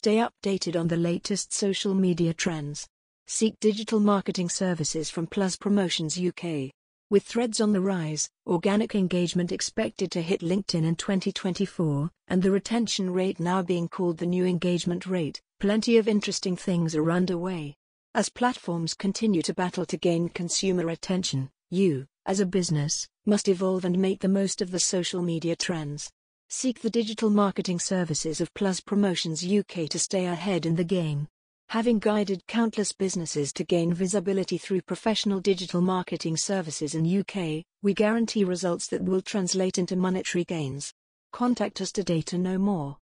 Stay updated on the latest social media trends. Seek digital marketing services from Plus Promotions UK. With threads on the rise, organic engagement expected to hit LinkedIn in 2024, and the retention rate now being called the new engagement rate, plenty of interesting things are underway. As platforms continue to battle to gain consumer attention, you, as a business, must evolve and make the most of the social media trends. Seek the digital marketing services of Plus Promotions UK to stay ahead in the game. Having guided countless businesses to gain visibility through professional digital marketing services in UK, we guarantee results that will translate into monetary gains. Contact us today to know more.